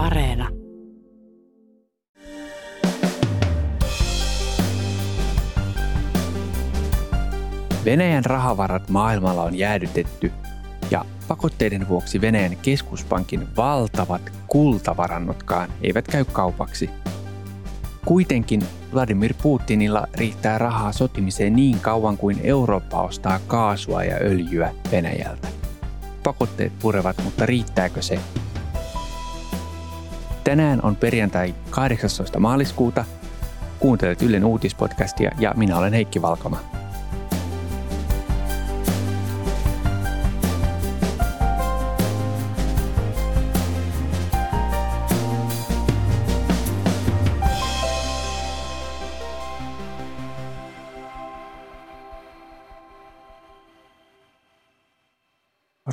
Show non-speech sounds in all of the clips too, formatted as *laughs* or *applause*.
Areena. Venäjän rahavarat maailmalla on jäädytetty ja pakotteiden vuoksi Venäjän keskuspankin valtavat kultavarannotkaan eivät käy kaupaksi. Kuitenkin Vladimir Putinilla riittää rahaa sotimiseen niin kauan kuin Eurooppa ostaa kaasua ja öljyä Venäjältä. Pakotteet purevat, mutta riittääkö se? Tänään on perjantai 18. maaliskuuta. Kuuntelet Ylen uutispodcastia ja minä olen Heikki Valkama.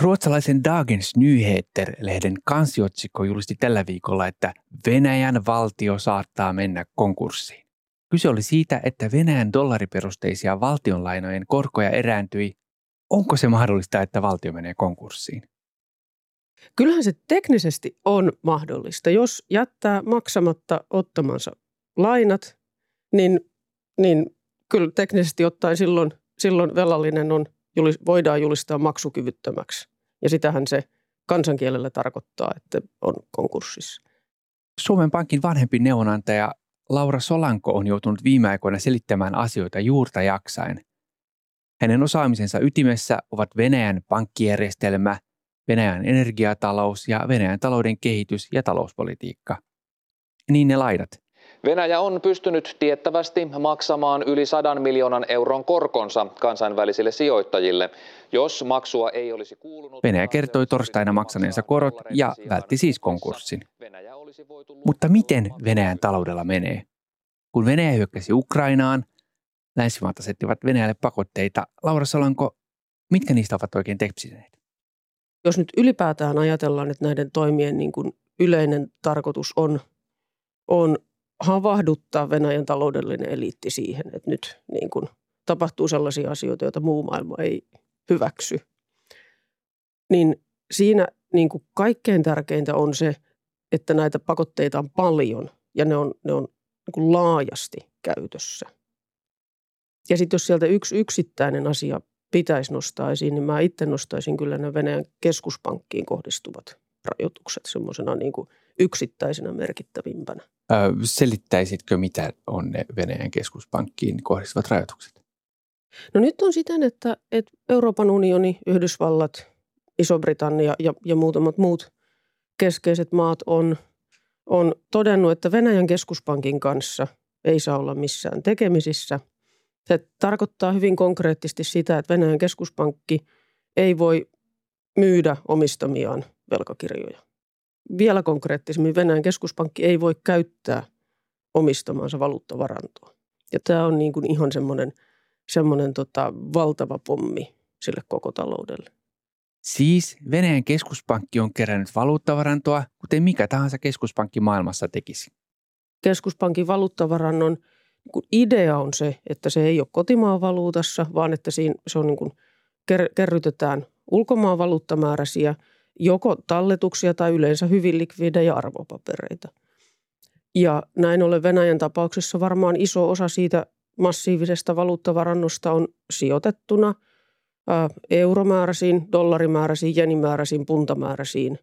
Ruotsalaisen Dagens Nyheter-lehden kansiotsikko julisti tällä viikolla, että Venäjän valtio saattaa mennä konkurssiin. Kyse oli siitä, että Venäjän dollariperusteisia valtionlainojen korkoja erääntyi. Onko se mahdollista, että valtio menee konkurssiin? Kyllähän se teknisesti on mahdollista. Jos jättää maksamatta ottamansa lainat, niin, niin kyllä teknisesti ottaen silloin, silloin velallinen on – voidaan julistaa maksukyvyttömäksi. Ja sitähän se kansankielellä tarkoittaa, että on konkurssissa. Suomen Pankin vanhempi neuvonantaja Laura Solanko on joutunut viime aikoina selittämään asioita juurta jaksain. Hänen osaamisensa ytimessä ovat Venäjän pankkijärjestelmä, Venäjän energiatalous ja Venäjän talouden kehitys ja talouspolitiikka. Niin ne laidat. Venäjä on pystynyt tiettävästi maksamaan yli 100 miljoonan euron korkonsa kansainvälisille sijoittajille. Jos maksua ei olisi kuulunut... Venäjä kertoi torstaina maksaneensa korot ja vältti siis konkurssin. Mutta miten Venäjän taloudella menee? Kun Venäjä hyökkäsi Ukrainaan, länsimaat asettivat Venäjälle pakotteita. Laura Solanko, mitkä niistä ovat oikein tepsineet? Jos nyt ylipäätään ajatellaan, että näiden toimien niin kuin yleinen tarkoitus on, on havahduttaa Venäjän taloudellinen eliitti siihen, että nyt niin kuin tapahtuu sellaisia asioita, joita muu maailma ei hyväksy. Niin siinä niin kuin kaikkein tärkeintä on se, että näitä pakotteita on paljon ja ne on, ne on niin kuin laajasti käytössä. Ja sitten jos sieltä yksi yksittäinen asia pitäisi nostaa esiin, niin mä itse nostaisin kyllä ne Venäjän keskuspankkiin kohdistuvat rajoitukset semmoisena niin kuin yksittäisenä merkittävimpänä. Selittäisitkö, mitä on ne Venäjän keskuspankkiin kohdistuvat rajoitukset? No nyt on siten, että, että Euroopan unioni, Yhdysvallat, Iso-Britannia ja, ja muutamat muut keskeiset maat on, on todennut, että Venäjän keskuspankin kanssa ei saa olla missään tekemisissä. Se tarkoittaa hyvin konkreettisesti sitä, että Venäjän keskuspankki ei voi myydä omistamiaan velkakirjoja vielä konkreettisemmin Venäjän keskuspankki ei voi käyttää omistamansa valuuttavarantoa. Ja tämä on niin kuin ihan semmoinen, semmoinen tota valtava pommi sille koko taloudelle. Siis Venäjän keskuspankki on kerännyt valuuttavarantoa, kuten mikä tahansa keskuspankki maailmassa tekisi. Keskuspankin valuuttavarannon niin idea on se, että se ei ole kotimaan valuutassa, vaan että siinä se on niin kuin kerrytetään ulkomaan valuuttamääräisiä – joko talletuksia tai yleensä hyvin likvidejä arvopapereita. Ja näin ollen Venäjän tapauksessa varmaan iso osa siitä massiivisesta valuuttavarannosta on sijoitettuna euromääräisiin, dollarimääräisiin, jenimääräisiin, puntamääräisiin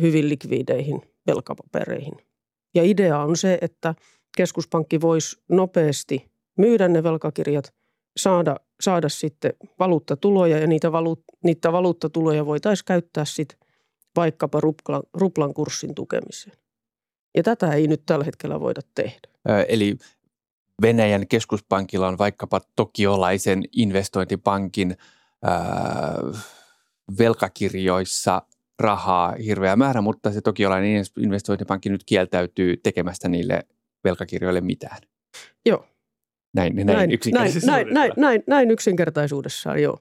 hyvin likvideihin velkapapereihin. Ja idea on se, että keskuspankki voisi nopeasti myydä ne velkakirjat, saada saada sitten valuuttatuloja ja niitä, valu, niitä valuuttatuloja voitaisiin käyttää sitten vaikkapa ruplan, ruplan kurssin tukemiseen. Ja tätä ei nyt tällä hetkellä voida tehdä. Eli Venäjän keskuspankilla on vaikkapa tokiolaisen investointipankin ää, velkakirjoissa rahaa hirveä määrä, mutta se tokiolainen investointipankki nyt kieltäytyy tekemästä niille velkakirjoille mitään. Joo, näin, näin, näin yksinkertaisuudessaan. Näin, näin, näin, näin yksinkertaisuudessaan, joo.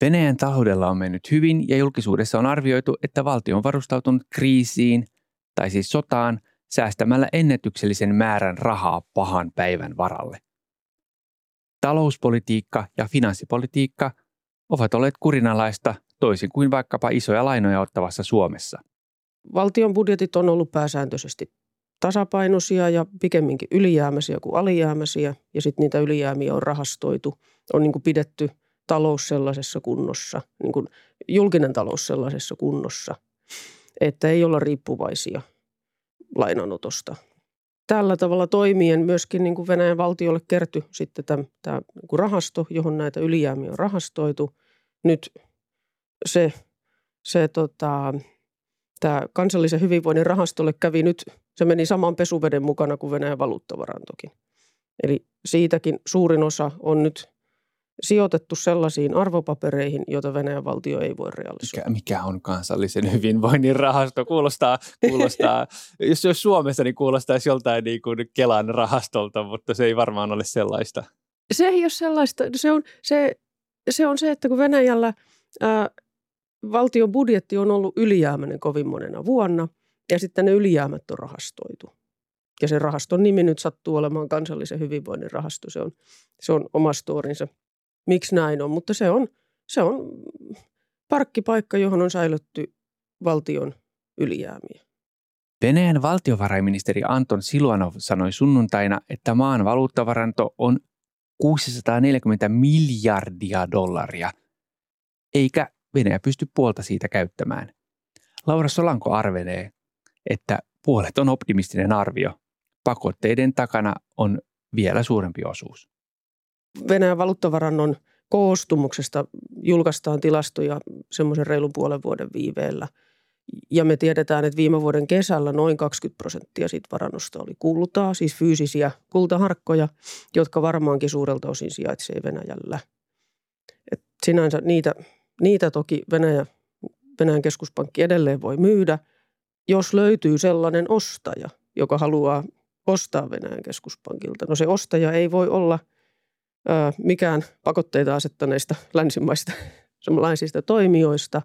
Venäjän taloudella on mennyt hyvin ja julkisuudessa on arvioitu, että valtio on varustautunut kriisiin, tai siis sotaan, säästämällä ennätyksellisen määrän rahaa pahan päivän varalle. Talouspolitiikka ja finanssipolitiikka ovat olleet kurinalaista toisin kuin vaikkapa isoja lainoja ottavassa Suomessa. valtion budjetit on ollut pääsääntöisesti tasapainoisia ja pikemminkin ylijäämäisiä kuin alijäämäisiä. Ja sitten niitä ylijäämiä on rahastoitu, on niin kuin pidetty talous sellaisessa kunnossa, niin kuin julkinen talous sellaisessa kunnossa, että ei olla riippuvaisia lainanotosta. Tällä tavalla toimien myöskin niin kuin Venäjän valtiolle kerty sitten tämä, tämä niin kuin rahasto, johon näitä ylijäämiä on rahastoitu. Nyt se, se tota, tämä kansallisen hyvinvoinnin rahastolle kävi nyt, se meni saman pesuveden mukana kuin Venäjän valuuttavarantokin. Eli siitäkin suurin osa on nyt sijoitettu sellaisiin arvopapereihin, joita Venäjän valtio ei voi realisoida. Mikä, mikä on kansallisen hyvinvoinnin rahasto? Kuulostaa, kuulostaa *laughs* jos, jos Suomessa, niin kuulostaisi joltain niin kuin Kelan rahastolta, mutta se ei varmaan ole sellaista. Se ei ole sellaista. Se on se, se, on se että kun Venäjällä ää, valtion budjetti on ollut ylijäämäinen kovin monena vuonna ja sitten ne ylijäämät on rahastoitu. Ja sen rahaston nimi nyt sattuu olemaan kansallisen hyvinvoinnin rahasto. Se on, se on oma storinsa, miksi näin on. Mutta se on, se on parkkipaikka, johon on säilytty valtion ylijäämiä. Venäjän valtiovarainministeri Anton Siluanov sanoi sunnuntaina, että maan valuuttavaranto on 640 miljardia dollaria, eikä Venäjä pysty puolta siitä käyttämään. Laura Solanko arvelee, että puolet on optimistinen arvio. Pakotteiden takana on vielä suurempi osuus. Venäjän valuuttavarannon koostumuksesta julkaistaan tilastoja semmoisen reilun puolen vuoden viiveellä. Ja me tiedetään, että viime vuoden kesällä noin 20 prosenttia siitä varannosta oli kultaa, siis fyysisiä kultaharkkoja, jotka varmaankin suurelta osin sijaitsee Venäjällä. Et sinänsä niitä Niitä toki Venäjä, Venäjän keskuspankki edelleen voi myydä, jos löytyy sellainen ostaja, joka haluaa ostaa Venäjän keskuspankilta. No se ostaja ei voi olla ö, mikään pakotteita asettaneista länsimaista *laughs* samanlaisista toimijoista.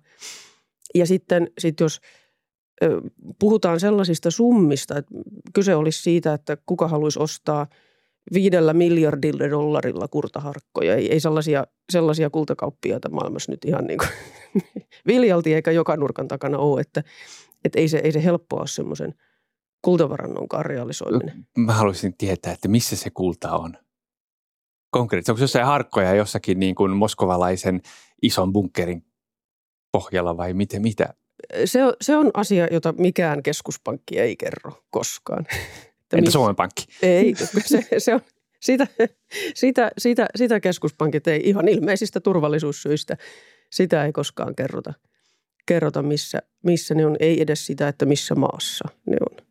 Ja sitten sit jos ö, puhutaan sellaisista summista, että kyse olisi siitä, että kuka haluaisi ostaa – viidellä miljardilla dollarilla kurtaharkkoja. Ei, ei sellaisia, sellaisia kultakauppiaita maailmassa nyt ihan niin kuin *laughs* viljalti eikä joka nurkan takana ole, että, että ei, se, ei se helppoa ole semmoisen kultavarannon realisoiminen. Mä haluaisin tietää, että missä se kulta on. Konkreettisesti, onko jossain harkkoja jossakin niin kuin moskovalaisen ison bunkerin pohjalla vai miten, mitä? Se, se on asia, jota mikään keskuspankki ei kerro koskaan. *laughs* Entä miss... Suomen Pankki? Ei, se, se on, sitä, sitä, sitä, sitä keskuspankit ei ihan ilmeisistä turvallisuussyistä, sitä ei koskaan kerrota, kerrota missä, missä ne on, ei edes sitä, että missä maassa ne on.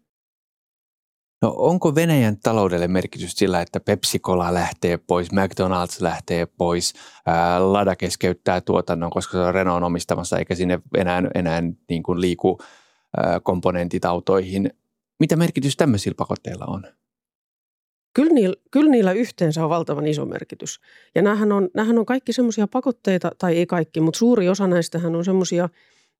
No onko Venäjän taloudelle merkitys sillä, että Pepsi-Cola lähtee pois, McDonald's lähtee pois, ää, Lada keskeyttää tuotannon, koska se on Renault omistamassa eikä sinne enää, enää niin kuin liiku ää, komponentit autoihin. Mitä merkitys tämmöisillä pakotteilla on? Kyllä niillä, kyllä niillä yhteensä on valtavan iso merkitys. Ja näähän on, näähän on kaikki semmoisia pakotteita, tai ei kaikki, mutta suuri osa näistähän on semmoisia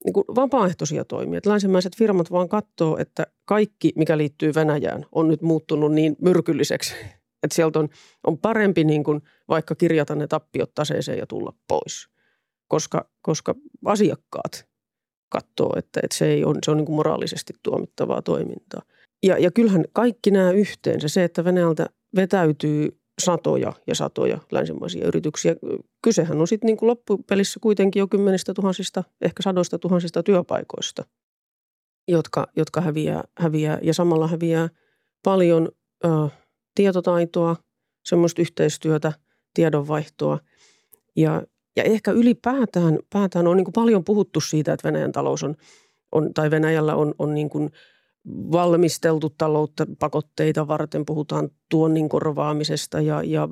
niin vapaaehtoisia toimia. Että länsimaiset firmat vaan katsoo, että kaikki, mikä liittyy Venäjään, on nyt muuttunut niin myrkylliseksi, *laughs* että sieltä on, on parempi niin kuin vaikka kirjata ne tappiot taseeseen ja tulla pois. Koska, koska asiakkaat katsoo, että, että se, ei on, se on niin kuin moraalisesti tuomittavaa toimintaa. Ja, ja kyllähän kaikki nämä yhteensä, se, että Venäjältä vetäytyy satoja ja satoja länsimaisia yrityksiä. Kysehän on sitten niin loppupelissä kuitenkin jo kymmenistä tuhansista, ehkä sadoista tuhansista työpaikoista, jotka, jotka häviää, häviää. Ja samalla häviää paljon ö, tietotaitoa, semmoista yhteistyötä, tiedonvaihtoa. Ja, ja ehkä ylipäätään päätään on niin paljon puhuttu siitä, että Venäjän talous on, on tai Venäjällä on, on niin kuin valmisteltu taloutta pakotteita varten. Puhutaan tuonnin korvaamisesta ja, ja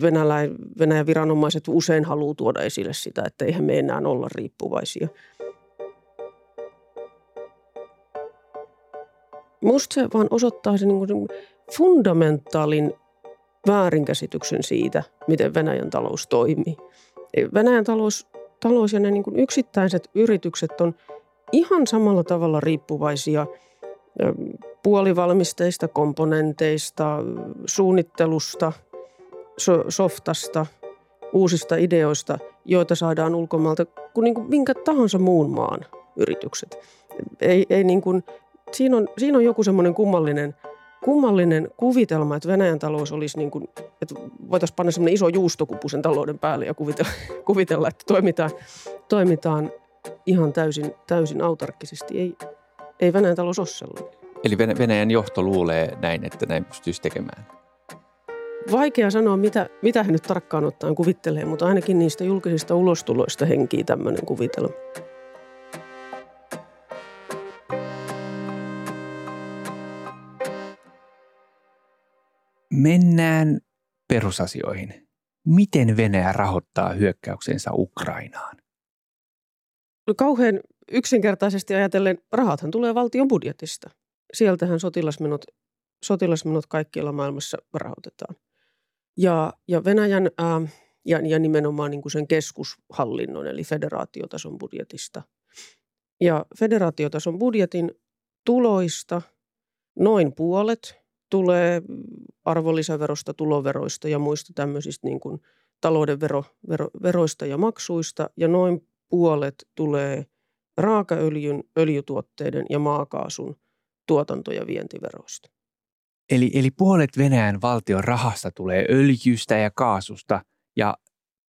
Venäjä, Venäjän viranomaiset usein haluaa tuoda esille sitä, että eihän me enää olla riippuvaisia. Musta se vaan osoittaa sen niin fundamentaalin väärinkäsityksen siitä, miten Venäjän talous toimii. Venäjän talous, talous ja ne niin yksittäiset yritykset on ihan samalla tavalla riippuvaisia puolivalmisteista, komponenteista, suunnittelusta, so- softasta, uusista ideoista, joita saadaan ulkomailta kuin, niin kuin minkä tahansa muun maan yritykset. Ei, ei niin kuin, siinä, on, siinä on joku semmoinen kummallinen, kummallinen kuvitelma, että Venäjän talous olisi niin kuin, että voitaisiin panna semmoinen iso juustokupu sen talouden päälle ja kuvitella, *laughs* kuvitella että toimitaan, toimitaan ihan täysin, täysin autarkkisesti. Ei, ei Venäjän talous ole sellainen. Eli Venäjän johto luulee näin, että näin pystyisi tekemään? Vaikea sanoa, mitä, mitä hän nyt tarkkaan ottaen kuvittelee, mutta ainakin niistä julkisista ulostuloista henkii tämmöinen kuvitelma. Mennään perusasioihin. Miten Venäjä rahoittaa hyökkäyksensä Ukrainaan? Kauhean yksinkertaisesti ajatellen rahathan tulee valtion budjetista. Sieltähän sotilasmenot, sotilasmenot kaikkialla maailmassa rahoitetaan. Ja, ja Venäjän ää, ja, ja nimenomaan niin kuin sen keskushallinnon eli federaatiotason budjetista. Ja federaatiotason budjetin tuloista noin puolet tulee arvonlisäverosta, tuloveroista ja muista tämmöisistä niin kuin talouden vero, vero, veroista ja maksuista. Ja noin puolet tulee raakaöljyn, öljytuotteiden ja maakaasun tuotanto- ja vientiveroista. Eli, eli puolet Venäjän valtion rahasta tulee öljystä ja kaasusta ja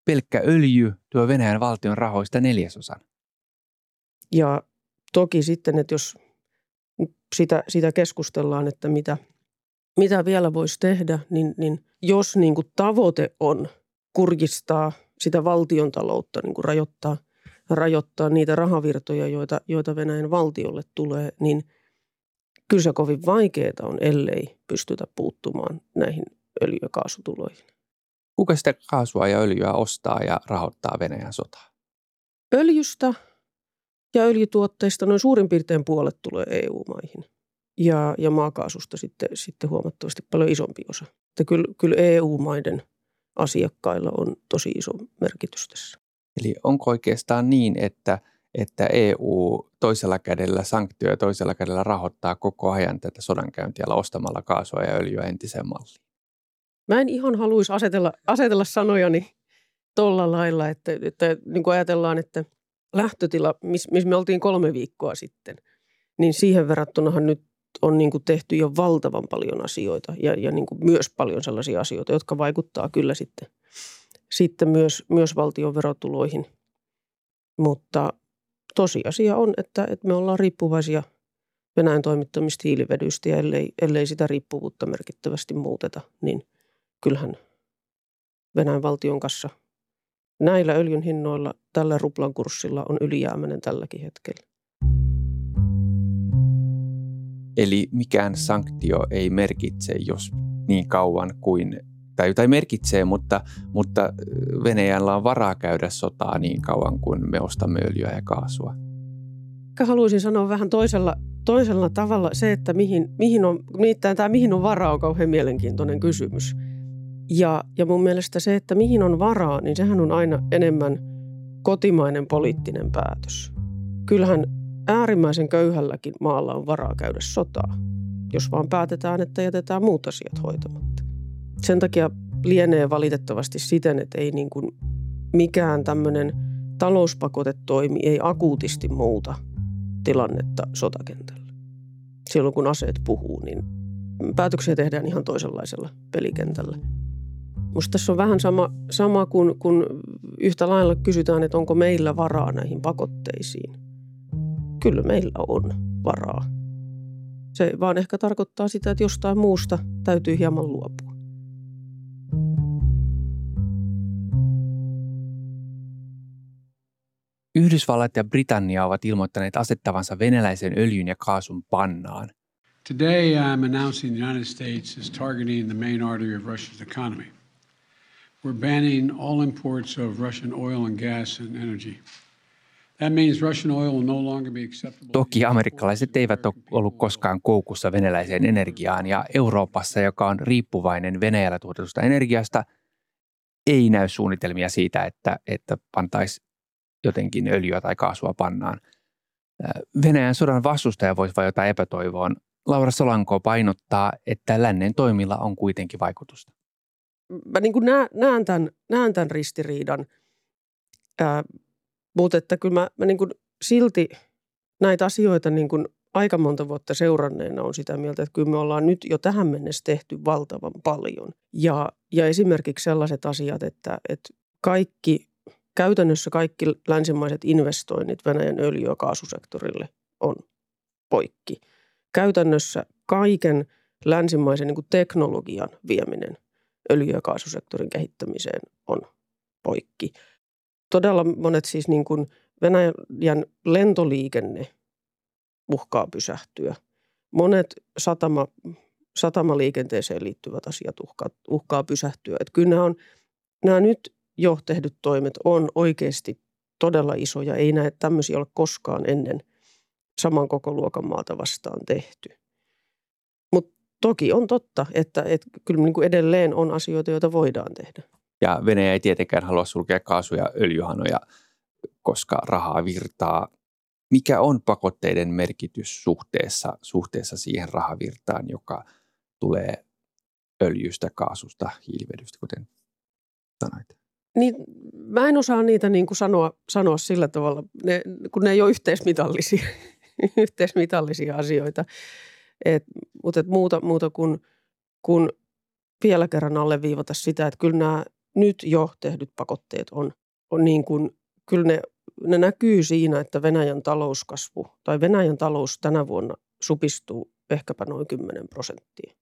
pelkkä öljy tuo Venäjän valtion rahoista neljäsosan. Ja toki sitten, että jos sitä, sitä keskustellaan, että mitä, mitä vielä voisi tehdä, niin, niin jos niin kuin tavoite on kurkistaa sitä valtion taloutta, niin kuin rajoittaa, rajoittaa niitä rahavirtoja, joita, joita Venäjän valtiolle tulee, niin – kyllä se kovin vaikeaa on, ellei pystytä puuttumaan näihin öljy- ja kaasutuloihin. Kuka sitä kaasua ja öljyä ostaa ja rahoittaa Venäjän sotaa? Öljystä ja öljytuotteista noin suurin piirtein puolet tulee EU-maihin. Ja, ja maakaasusta sitten, sitten huomattavasti paljon isompi osa. Että kyllä, kyllä EU-maiden asiakkailla on tosi iso merkitys tässä. Eli onko oikeastaan niin, että – että EU toisella kädellä sanktioja toisella kädellä rahoittaa koko ajan tätä sodankäyntiä ostamalla kaasua ja öljyä entiseen malliin. Mä en ihan haluaisi asetella, asetella sanojani tuolla lailla, että, että niin kuin ajatellaan, että lähtötila, missä miss me oltiin kolme viikkoa sitten, niin siihen verrattunahan nyt on niin kuin tehty jo valtavan paljon asioita ja, ja niin kuin myös paljon sellaisia asioita, jotka vaikuttaa kyllä sitten, sitten myös, myös valtion verotuloihin. Mutta tosiasia on, että, että me ollaan riippuvaisia Venäjän toimittamista hiilivedyistä ja ellei, ellei sitä riippuvuutta merkittävästi muuteta, niin kyllähän Venäjän valtion kanssa näillä öljyn hinnoilla tällä ruplan kurssilla on ylijäämäinen tälläkin hetkellä. Eli mikään sanktio ei merkitse, jos niin kauan kuin tai jotain merkitsee, mutta, mutta Venäjällä on varaa käydä sotaa niin kauan kuin me ostamme öljyä ja kaasua. Haluaisin sanoa vähän toisella, toisella tavalla se, että mihin, mihin on, nimittäin tämä mihin on varaa on kauhean mielenkiintoinen kysymys. Ja, ja mun mielestä se, että mihin on varaa, niin sehän on aina enemmän kotimainen poliittinen päätös. Kyllähän äärimmäisen köyhälläkin maalla on varaa käydä sotaa, jos vaan päätetään, että jätetään muut asiat hoitamatta sen takia lienee valitettavasti siten, että ei niin kuin mikään tämmöinen talouspakotetoimi ei akuutisti muuta tilannetta sotakentällä. Silloin kun aseet puhuu, niin päätöksiä tehdään ihan toisenlaisella pelikentällä. Musta tässä on vähän sama, sama kuin kun yhtä lailla kysytään, että onko meillä varaa näihin pakotteisiin. Kyllä meillä on varaa. Se vaan ehkä tarkoittaa sitä, että jostain muusta täytyy hieman luopua. Yhdysvallat ja Britannia ovat ilmoittaneet asettavansa venäläisen öljyn ja kaasun pannaan. Today I'm announcing the United States is targeting the main artery of Russia's economy. We're banning all imports of Russian oil and gas and energy. That means Russian oil will no longer be acceptable. Toki amerikkalaiset eivät ole ollut koskaan koukussa venäläiseen energiaan ja Euroopassa, joka on riippuvainen Venäjällä tuotetusta energiasta, ei näy suunnitelmia siitä, että, että pantaisi jotenkin öljyä tai kaasua pannaan. Venäjän sodan vastustaja voisi vajota epätoivoon. Laura Solanko painottaa, että lännen toimilla on kuitenkin vaikutusta. Mä niin kuin näen, tämän, näen tämän ristiriidan, ää, mutta että kyllä mä, mä niin kuin silti näitä asioita niin kuin aika monta vuotta seuranneena on sitä mieltä, että kyllä me ollaan nyt jo tähän mennessä tehty valtavan paljon. Ja, ja esimerkiksi sellaiset asiat, että, että kaikki, käytännössä kaikki länsimaiset investoinnit Venäjän öljy- ja kaasusektorille on poikki. Käytännössä kaiken länsimaisen niin teknologian vieminen öljy- ja kaasusektorin kehittämiseen on poikki. Todella monet siis niin kuin Venäjän lentoliikenne uhkaa pysähtyä. Monet satama, satamaliikenteeseen liittyvät asiat uhkaa, uhkaa pysähtyä. Että kyllä nämä, on, nämä nyt jo tehdyt toimet on oikeasti todella isoja. Ei näitä tämmöisiä ole koskaan ennen saman koko luokan maata vastaan tehty. Mutta toki on totta, että, että kyllä niin kuin edelleen on asioita, joita voidaan tehdä. Ja Venäjä ei tietenkään halua sulkea kaasu- ja öljyhanoja, koska rahaa virtaa. Mikä on pakotteiden merkitys suhteessa, suhteessa siihen rahavirtaan, joka tulee öljystä, kaasusta, hiilivedystä, kuten sanoit? Niin, mä en osaa niitä niin kuin sanoa, sanoa sillä tavalla, ne, kun ne ei ole yhteismitallisia, *laughs* yhteismitallisia asioita. Et, mutta et muuta, muuta kuin, kun vielä kerran alleviivata sitä, että kyllä nämä nyt jo tehdyt pakotteet on, on niin kuin, kyllä ne, ne näkyy siinä, että Venäjän talouskasvu tai Venäjän talous tänä vuonna supistuu ehkäpä noin 10 prosenttia.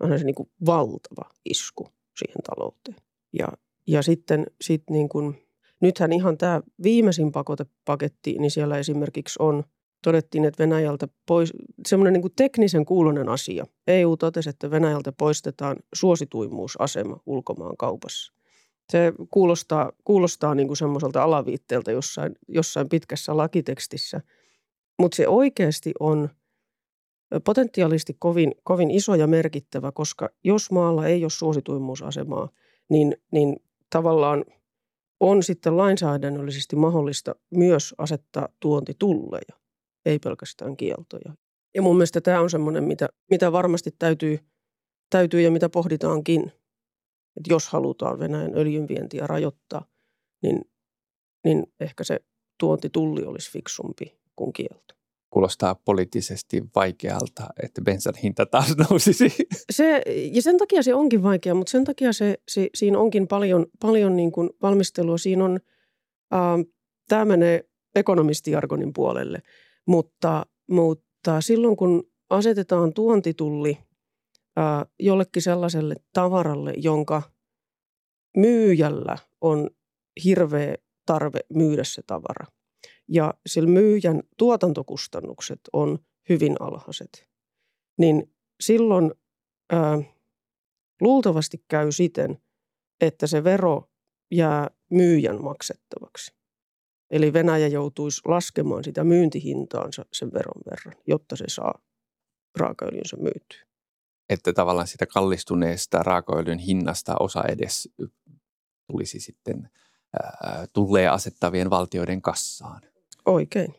On se niin kuin valtava isku siihen talouteen. Ja, ja sitten sit niin kuin, nythän ihan tämä viimeisin pakotepaketti, niin siellä esimerkiksi on, todettiin, että Venäjältä pois, semmoinen niin teknisen kuulonen asia. EU totesi, että Venäjältä poistetaan suosituimmuusasema ulkomaan kaupassa. Se kuulostaa, kuulostaa niin kuin semmoiselta alaviitteeltä jossain, jossain pitkässä lakitekstissä, mutta se oikeasti on potentiaalisesti kovin, kovin iso ja merkittävä, koska jos maalla ei ole suosituimmuusasemaa, niin, niin tavallaan on sitten lainsäädännöllisesti mahdollista myös asettaa tuontitulleja, ei pelkästään kieltoja. Ja mun mielestä tämä on semmoinen, mitä, mitä varmasti täytyy, täytyy ja mitä pohditaankin että jos halutaan Venäjän öljynvientiä rajoittaa, niin, niin ehkä se tuontitulli olisi fiksumpi kuin kielto. Kuulostaa poliittisesti vaikealta, että bensan hinta taas nousisi. *laughs* Se, ja sen takia se onkin vaikea, mutta sen takia se, se, siinä onkin paljon, paljon niin kuin valmistelua. Siinä on, äh, tämä menee ekonomistiargonin puolelle, mutta, mutta silloin kun asetetaan tuontitulli – jollekin sellaiselle tavaralle, jonka myyjällä on hirveä tarve myydä se tavara. Ja sillä myyjän tuotantokustannukset on hyvin alhaiset. Niin silloin ää, luultavasti käy siten, että se vero jää myyjän maksettavaksi. Eli Venäjä joutuisi laskemaan sitä myyntihintaansa sen veron verran, jotta se saa raakaöljynsä myytyä että tavallaan sitä kallistuneesta raakaöljyn hinnasta osa edes tulisi sitten tulee asettavien valtioiden kassaan. Oikein.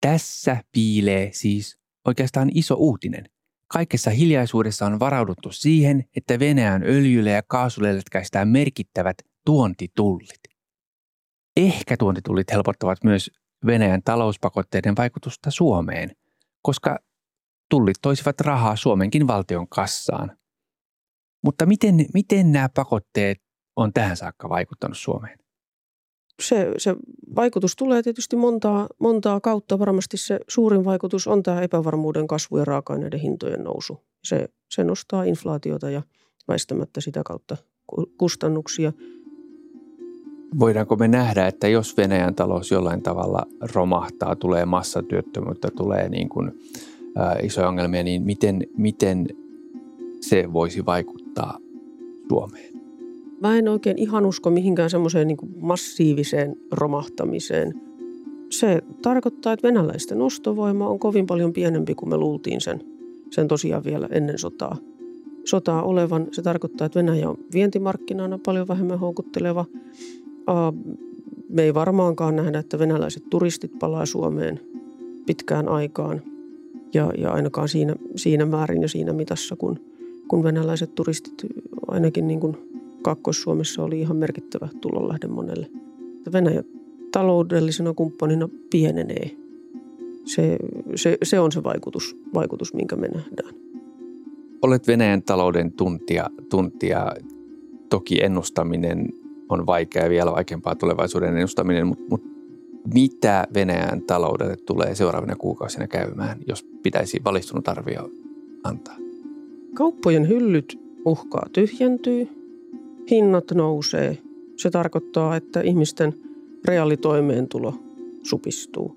Tässä piilee siis oikeastaan iso uutinen. Kaikessa hiljaisuudessa on varauduttu siihen, että Venäjän öljylle ja kaasulle lätkäistään merkittävät tuontitullit. Ehkä tuontitullit helpottavat myös Venäjän talouspakotteiden vaikutusta Suomeen, koska tullit toisivat rahaa Suomenkin valtion kassaan. Mutta miten, miten nämä pakotteet on tähän saakka vaikuttanut Suomeen? Se, se vaikutus tulee tietysti montaa, montaa kautta. Varmasti se suurin vaikutus on tämä epävarmuuden kasvu ja raaka-aineiden hintojen nousu. Se, se nostaa inflaatiota ja väistämättä sitä kautta kustannuksia. Voidaanko me nähdä, että jos Venäjän talous jollain tavalla romahtaa, tulee massatyöttömyyttä, tulee niin kuin isoja ongelmia, niin miten, miten se voisi vaikuttaa Suomeen? Mä en oikein ihan usko mihinkään semmoiseen niin massiiviseen romahtamiseen. Se tarkoittaa, että venäläisten ostovoima on kovin paljon pienempi kuin me luultiin sen, sen tosiaan vielä ennen sotaa. Sotaa olevan. Se tarkoittaa, että Venäjä on vientimarkkinana paljon vähemmän houkutteleva. Me ei varmaankaan nähdä, että venäläiset turistit palaa Suomeen pitkään aikaan – ja, ja ainakaan siinä, siinä määrin ja siinä mitassa, kun, kun venäläiset turistit ainakin niin kuin Kaakkois-Suomessa oli ihan merkittävä tulonlähde monelle. Venäjä taloudellisena kumppanina pienenee Se, se, se on se vaikutus, vaikutus, minkä me nähdään. Olet Venäjän talouden tuntija, tuntija. Toki ennustaminen on vaikea vielä vaikeampaa tulevaisuuden ennustaminen, mutta, mutta mitä Venäjän taloudelle tulee seuraavina kuukausina käymään, jos pitäisi valistunut arvio antaa? Kauppojen hyllyt uhkaa tyhjentyä, hinnat nousee. Se tarkoittaa, että ihmisten reaalitoimeentulo supistuu.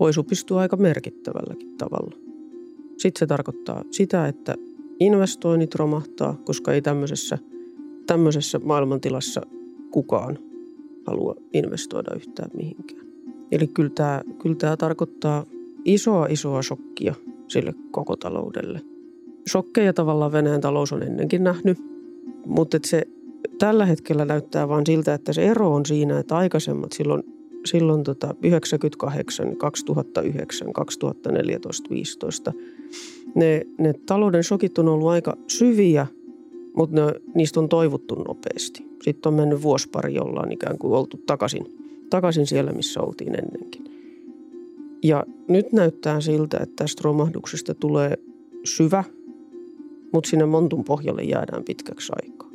Voi supistua aika merkittävälläkin tavalla. Sitten se tarkoittaa sitä, että investoinnit romahtaa, koska ei tämmöisessä, tämmöisessä maailmantilassa kukaan halua investoida yhtään mihinkään. Eli kyllä tämä, kyllä tämä tarkoittaa isoa isoa shokkia sille koko taloudelle. Shokkeja tavallaan Venäjän talous on ennenkin nähnyt, mutta se tällä hetkellä näyttää vain siltä, että se ero on siinä, että aikaisemmat silloin, silloin tota 98, 2009, 2014, 2015 ne, ne talouden shokit on ollut aika syviä, mutta ne, niistä on toivottu nopeasti. Sitten on mennyt vuosi pari, jolla on ikään kuin oltu takaisin, takaisin siellä, missä oltiin ennenkin. Ja nyt näyttää siltä, että tästä romahduksesta tulee syvä, mutta sinne montun pohjalle jäädään pitkäksi aikaa.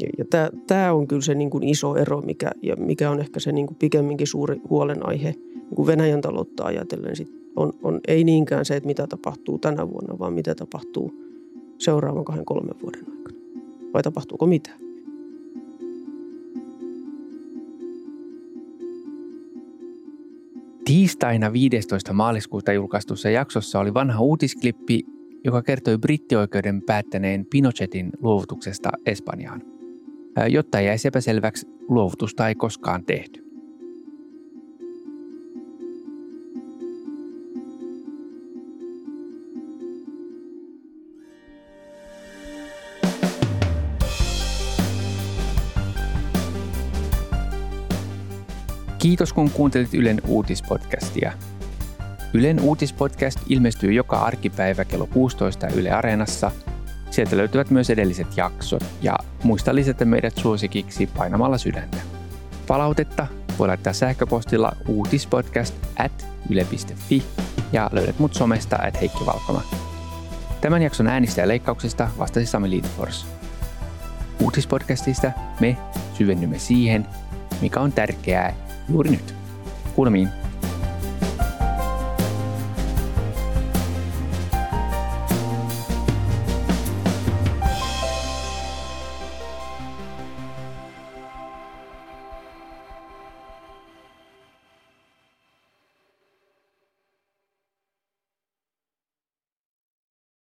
Ja, ja tämä on kyllä se niin kuin iso ero, mikä, ja mikä on ehkä se niin kuin pikemminkin suuri huolenaihe niin kuin Venäjän taloutta ajatellen. Sit on, on ei niinkään se, että mitä tapahtuu tänä vuonna, vaan mitä tapahtuu seuraavan kahden kolmen vuoden aikana. Vai tapahtuuko mitään? Tiistaina 15. maaliskuuta julkaistussa jaksossa oli vanha uutisklippi, joka kertoi brittioikeuden päättäneen Pinochetin luovutuksesta Espanjaan. Jotta jäisi epäselväksi, luovutusta ei koskaan tehty. Kiitos kun kuuntelit Ylen uutispodcastia. Ylen uutispodcast ilmestyy joka arkipäivä kello 16 Yle Areenassa. Sieltä löytyvät myös edelliset jaksot ja muista lisätä meidät suosikiksi painamalla sydäntä. Palautetta voi laittaa sähköpostilla uutispodcast at yle.fi ja löydät mut somesta at Heikki Valkoma. Tämän jakson äänistä ja leikkauksista vastasi Sami Lidfors. Uutispodcastista me syvennymme siihen, mikä on tärkeää juuri nyt. Kuulemiin.